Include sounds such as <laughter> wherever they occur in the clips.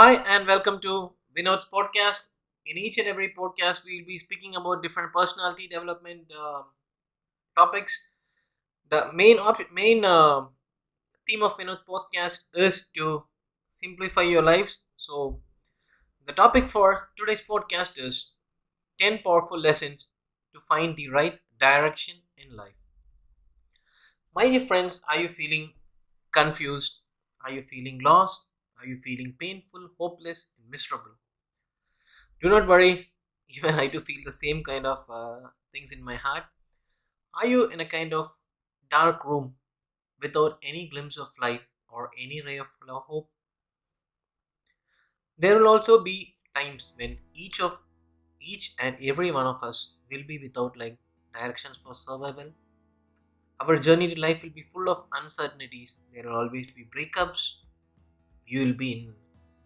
Hi, and welcome to Vinod's podcast. In each and every podcast, we'll be speaking about different personality development um topics. The main op- main uh, theme of Vinod podcast is to simplify your lives. So, the topic for today's podcast is 10 powerful lessons to find the right direction in life. My dear friends, are you feeling confused? Are you feeling lost? Are you feeling painful, hopeless, and miserable? Do not worry, <laughs> even I do feel the same kind of uh, things in my heart. Are you in a kind of dark room without any glimpse of light or any ray of hope? There will also be times when each of each and every one of us will be without like directions for survival. Our journey to life will be full of uncertainties. There will always be breakups. You will be in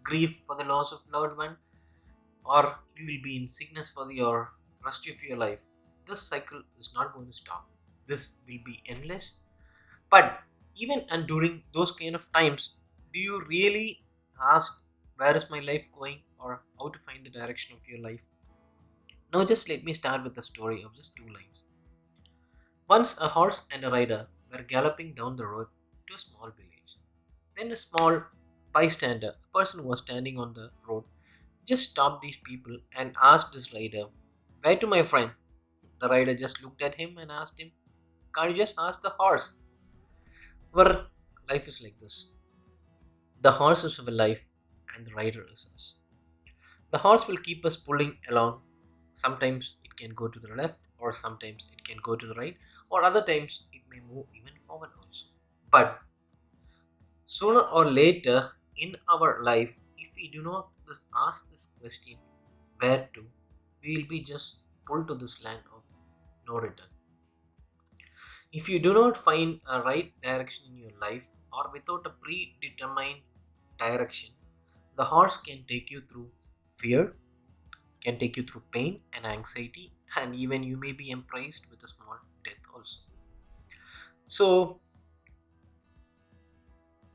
grief for the loss of loved one, or you will be in sickness for your rest of your life. This cycle is not going to stop. This will be endless. But even and during those kind of times, do you really ask where is my life going or how to find the direction of your life? Now just let me start with the story of just two lines. Once a horse and a rider were galloping down the road to a small village. Then a small bystander, a person who was standing on the road, just stopped these people and asked this rider, Where to my friend? The rider just looked at him and asked him, Can't you just ask the horse? Our life is like this. The horse is our life and the rider is us. The horse will keep us pulling along. Sometimes it can go to the left, or sometimes it can go to the right, or other times it may move even forward also. But sooner or later in our life, if we do not ask this question, where to, we will be just pulled to this land of no return. If you do not find a right direction in your life, or without a predetermined direction, the horse can take you through fear, can take you through pain and anxiety, and even you may be embraced with a small death also. So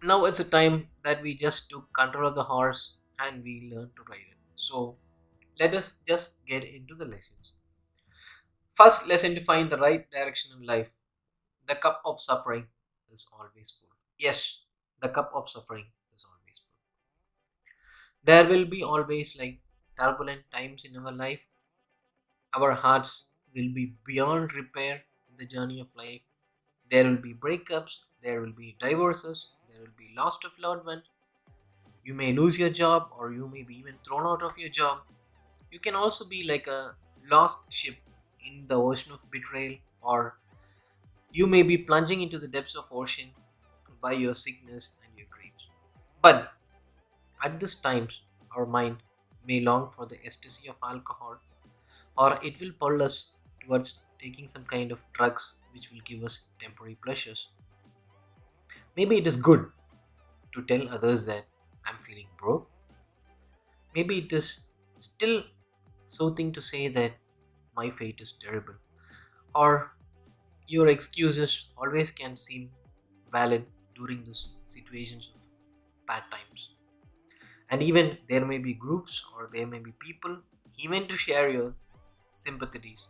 now it's a time that we just took control of the horse and we learn to ride it. So let us just get into the lessons. First lesson to find the right direction in life. The cup of suffering is always full. Yes, the cup of suffering is always full. There will be always like turbulent times in our life our hearts will be beyond repair in the journey of life. There will be breakups, there will be divorces, there will be loss of loved one. You may lose your job or you may be even thrown out of your job. You can also be like a lost ship in the ocean of betrayal or you may be plunging into the depths of ocean by your sickness and your griefs. But at this times our mind may long for the ecstasy of alcohol or it will pull us towards taking some kind of drugs which will give us temporary pleasures. Maybe it is good to tell others that I'm feeling broke. Maybe it is still soothing to say that my fate is terrible. Or your excuses always can seem valid during these situations of bad times. And even there may be groups or there may be people even to share your sympathies.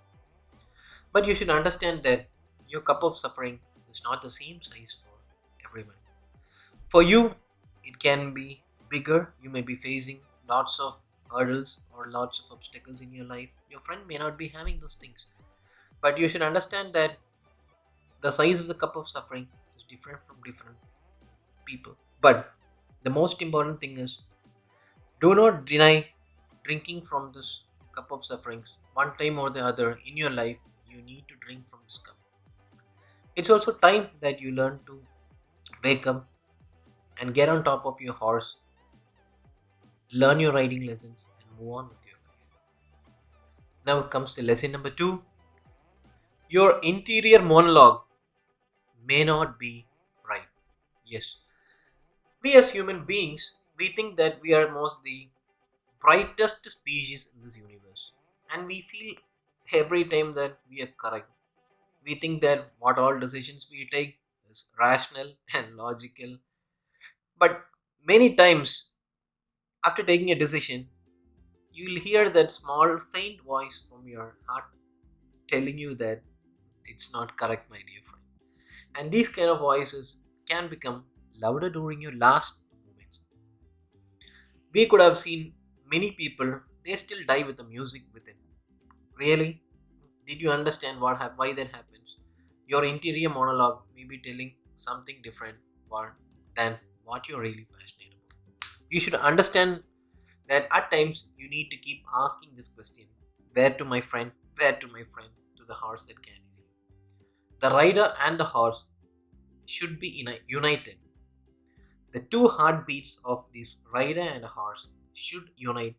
But you should understand that your cup of suffering is not the same size for. For you, it can be bigger. You may be facing lots of hurdles or lots of obstacles in your life. Your friend may not be having those things. But you should understand that the size of the cup of suffering is different from different people. But the most important thing is do not deny drinking from this cup of sufferings. One time or the other in your life, you need to drink from this cup. It's also time that you learn to wake up and get on top of your horse, learn your riding lessons, and move on with your life. Now comes the lesson number two. Your interior monologue may not be right. Yes, we as human beings, we think that we are most the brightest species in this universe. And we feel every time that we are correct. We think that what all decisions we take is rational <laughs> and logical. But many times After taking a decision, you will hear that small, faint voice from your heart telling you that it's not correct, my dear friend. And these kind of voices can become louder during your last moments. We could have seen many people, they still die with the music within. Really? Did you understand what hap- why that happens? Your interior monologue may be telling something different than what you're really passionate about. You should understand that at times you need to keep asking this question where to my friend, where to my friend, to the horse that carries you. The rider and the horse should be uni- united. The two heartbeats of this rider and a horse should unite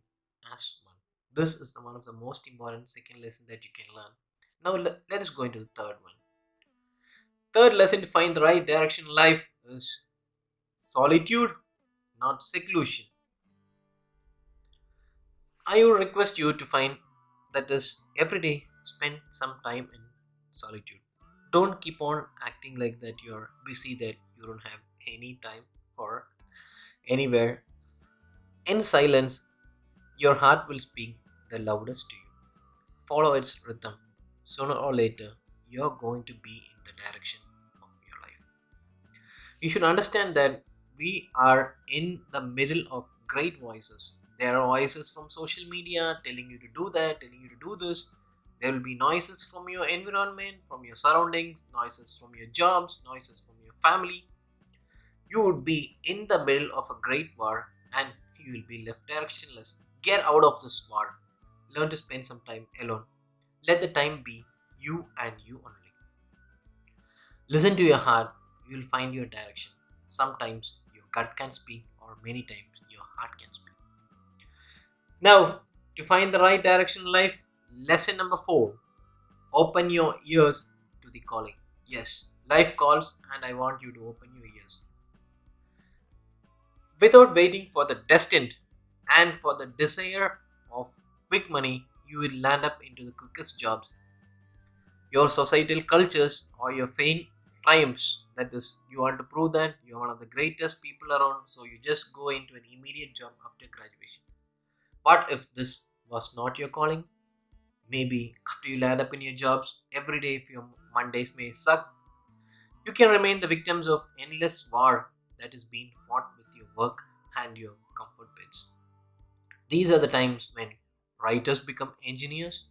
as one. This is the one of the most important second lesson that you can learn. Now let us go into the third one. Third lesson to find the right direction in life is solitude, not seclusion. I would request you to find that is every day spend some time in solitude. Don't keep on acting like that you're busy, that you don't have any time for anywhere. In silence, your heart will speak the loudest to you. Follow its rhythm. Sooner or later, you're going to be in the direction of your life. You should understand that we are in the middle of great voices. There are voices from social media telling you to do that, telling you to do this. There will be noises from your environment, from your surroundings, noises from your jobs, noises from your family. You would be in the middle of a great war and you will be left directionless. Get out of this war. Learn to spend some time alone. Let the time be you and you only. Listen to your heart, you will find your direction. Sometimes gut can speak, or many times your heart can speak. Now, to find the right direction in life, lesson number four open your ears to the calling. Yes, life calls, and I want you to open your ears. Without waiting for the destined and for the desire of quick money, you will land up into the quickest jobs your societal cultures or your fame triumphs. That is, you want to prove that you're one of the greatest people around, so you just go into an immediate job after graduation. But if this was not your calling? Maybe after you land up in your jobs, every day if your Mondays may suck, you can remain the victims of endless war that is being fought with your work and your comfort beds. These are the times when writers become engineers,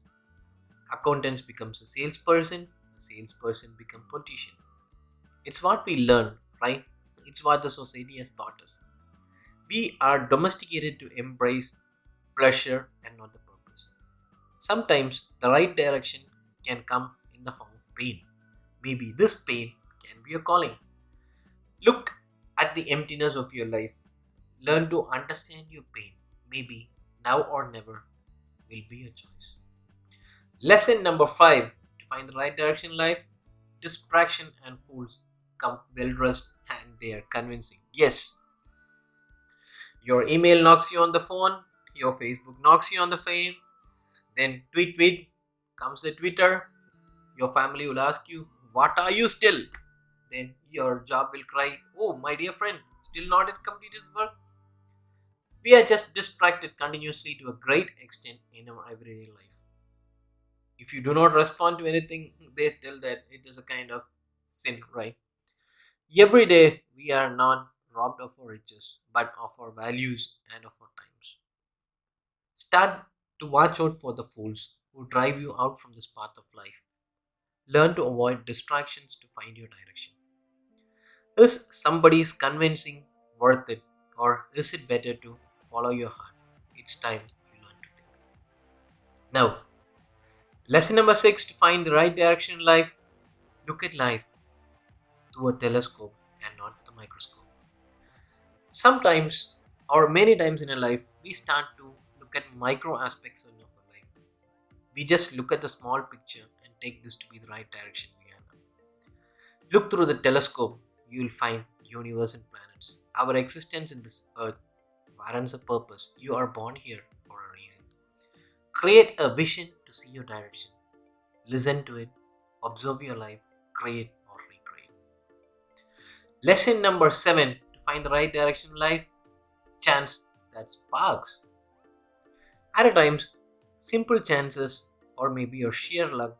accountants becomes a salesperson, a salesperson become politician. It's what we learn, right? It's what the society has taught us. We are domesticated to embrace pleasure and not the purpose. Sometimes the right direction can come in the form of pain. Maybe this pain can be a calling. Look at the emptiness of your life. Learn to understand your pain. Maybe now or never will be your choice. Lesson number five to find the right direction in life distraction and fools come well dressed and they are convincing. Yes, your email knocks you on the phone, your Facebook knocks you on the phone, then tweet tweet comes the Twitter, your family will ask you, What are you still? Then your job will cry, Oh, my dear friend, still not yet completed work. We are just distracted continuously to a great extent in our everyday life. If you do not respond to anything, they tell that it is a kind of sin, right? Every day we are not robbed of our riches, but of our values and of our times. Start to watch out for the fools who drive you out from this path of life. Learn to avoid distractions to find your direction. Is somebody's convincing worth it, or is it better to follow your heart? It's time you learn to think. Now, lesson number six to find the right direction in life look at life through a telescope and not with a microscope. Sometimes, or many times in a life, we start to look at micro aspects of our life. We just look at the small picture and take this to be the right direction we are. Look through the telescope, you will find universe and planets. Our existence in this earth warrants a purpose. You are born here for a reason. Create a vision to see your direction. Listen to it, observe your life, create. Lesson number seven to find the right direction in life chance that sparks. At times, simple chances or maybe your sheer luck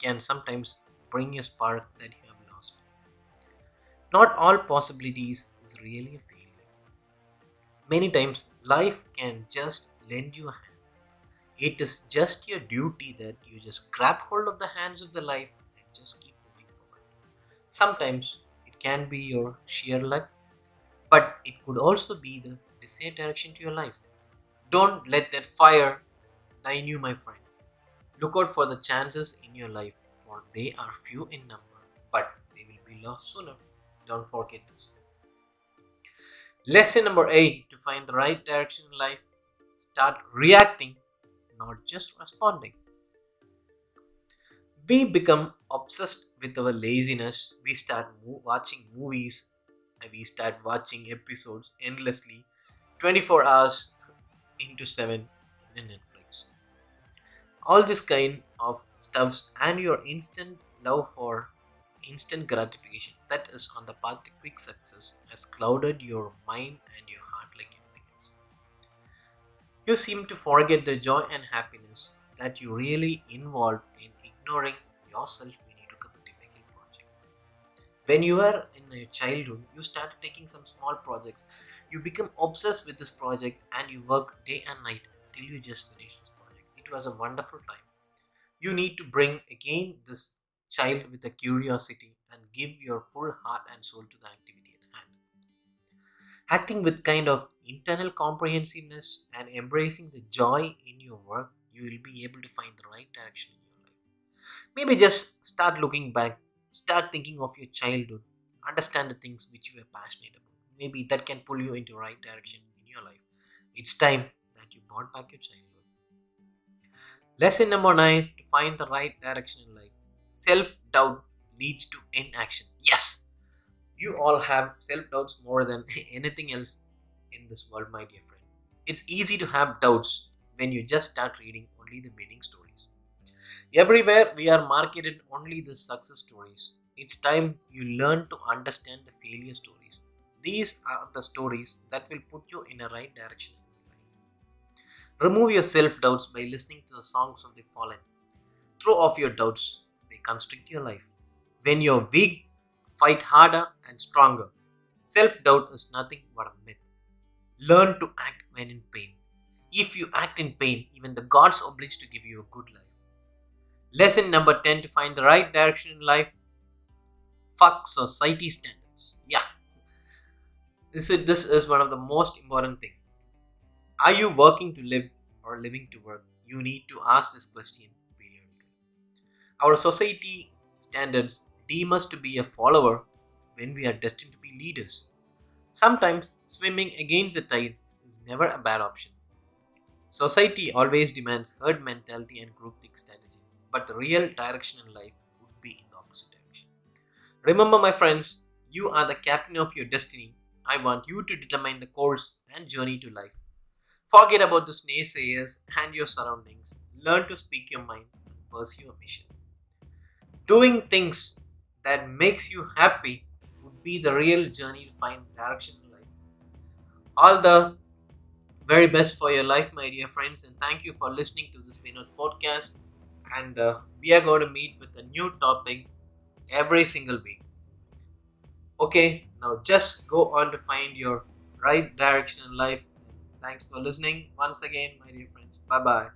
can sometimes bring a spark that you have lost. Not all possibilities is really a failure. Many times, life can just lend you a hand. It is just your duty that you just grab hold of the hands of the life and just keep moving forward. Sometimes can be your sheer luck, but it could also be the desired direction to your life. Don't let that fire die in you, my friend. Look out for the chances in your life, for they are few in number, but they will be lost sooner. Don't forget this. Lesson number eight to find the right direction in life start reacting, not just responding. We become obsessed with our laziness. We start mo- watching movies and we start watching episodes endlessly 24 hours into 7 in Netflix. All this kind of stuffs and your instant love for instant gratification that is on the path to quick success has clouded your mind and your heart like anything else. You seem to forget the joy and happiness that you really involve in ignoring yourself when you took up a difficult project. When you were in your childhood, you started taking some small projects. You become obsessed with this project and you work day and night till you just finish this project. It was a wonderful time. You need to bring again this child with a curiosity and give your full heart and soul to the activity at hand. Acting with kind of internal comprehensiveness and embracing the joy in your work, you will be able to find the right direction. Maybe just start looking back, start thinking of your childhood, understand the things which you are passionate about. Maybe that can pull you into right direction in your life. It's time that you brought back your childhood. Lesson number nine to find the right direction in life. Self doubt leads to inaction. Yes, you all have self doubts more than <laughs> anything else in this world, my dear friend. It's easy to have doubts when you just start reading only the winning stories. Everywhere we are marketed only the success stories. It's time you learn to understand the failure stories. These are the stories that will put you in a right direction. Remove your self doubts by listening to the songs of the fallen. Throw off your doubts, they constrict your life. When you're weak, fight harder and stronger. Self doubt is nothing but a myth. Learn to act when in pain. If you act in pain, even the gods oblige to give you a good life. Lesson number 10 to find the right direction in life fuck society standards. Yeah, this is, this is one of the most important thing. Are you working to live or living to work? You need to ask this question periodically. Our society standards deem us to be a follower when we are destined to be leaders. Sometimes swimming against the tide is never a bad option. Society always demands herd mentality and groupthink strategy, but the real direction in life would be in the opposite direction. Remember, my friends, you are the captain of your destiny. I want you to determine the course and journey to life. Forget about the naysayers and your surroundings. Learn to speak your mind and pursue your mission. Doing things that makes you happy would be the real journey to find direction in life. All the very best for your life, my dear friends, and thank you for listening to this Vinod podcast. And uh, we are going to meet with a new topic every single week. Okay, now just go on to find your right direction in life. Thanks for listening once again, my dear friends. Bye bye.